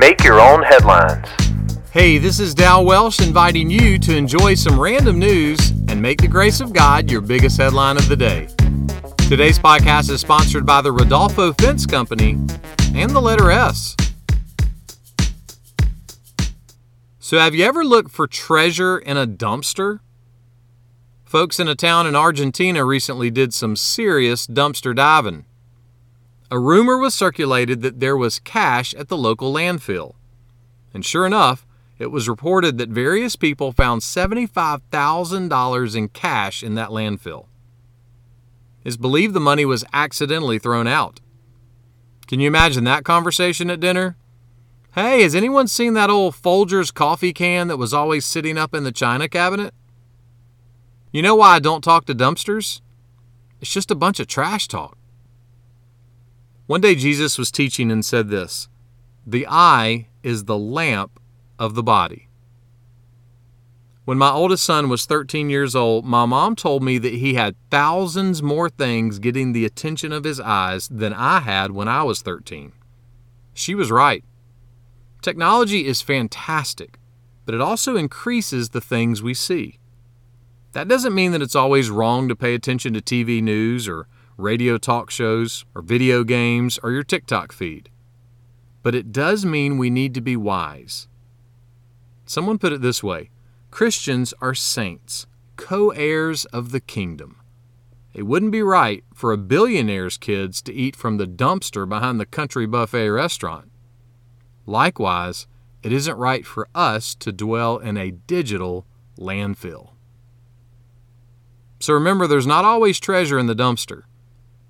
Make your own headlines. Hey, this is Dal Welsh inviting you to enjoy some random news and make the grace of God your biggest headline of the day. Today's podcast is sponsored by the Rodolfo Fence Company and the letter S. So, have you ever looked for treasure in a dumpster? Folks in a town in Argentina recently did some serious dumpster diving. A rumor was circulated that there was cash at the local landfill. And sure enough, it was reported that various people found $75,000 in cash in that landfill. It's believed the money was accidentally thrown out. Can you imagine that conversation at dinner? Hey, has anyone seen that old Folgers coffee can that was always sitting up in the china cabinet? You know why I don't talk to dumpsters? It's just a bunch of trash talk. One day Jesus was teaching and said this The eye is the lamp of the body. When my oldest son was 13 years old, my mom told me that he had thousands more things getting the attention of his eyes than I had when I was 13. She was right. Technology is fantastic, but it also increases the things we see. That doesn't mean that it's always wrong to pay attention to TV news or radio talk shows or video games or your TikTok feed. But it does mean we need to be wise. Someone put it this way Christians are saints, co heirs of the kingdom. It wouldn't be right for a billionaire's kids to eat from the dumpster behind the country buffet restaurant. Likewise, it isn't right for us to dwell in a digital landfill. So remember, there's not always treasure in the dumpster,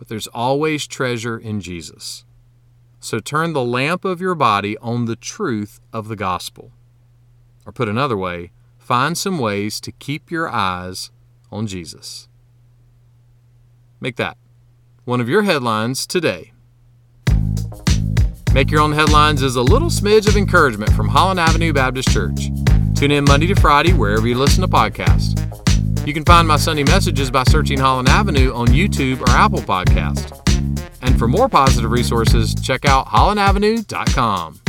but there's always treasure in Jesus. So turn the lamp of your body on the truth of the gospel. Or put another way, find some ways to keep your eyes on Jesus. Make that one of your headlines today. Make Your Own Headlines is a little smidge of encouragement from Holland Avenue Baptist Church. Tune in Monday to Friday wherever you listen to podcasts. You can find my Sunday messages by searching Holland Avenue on YouTube or Apple Podcast. And for more positive resources, check out hollandavenue.com.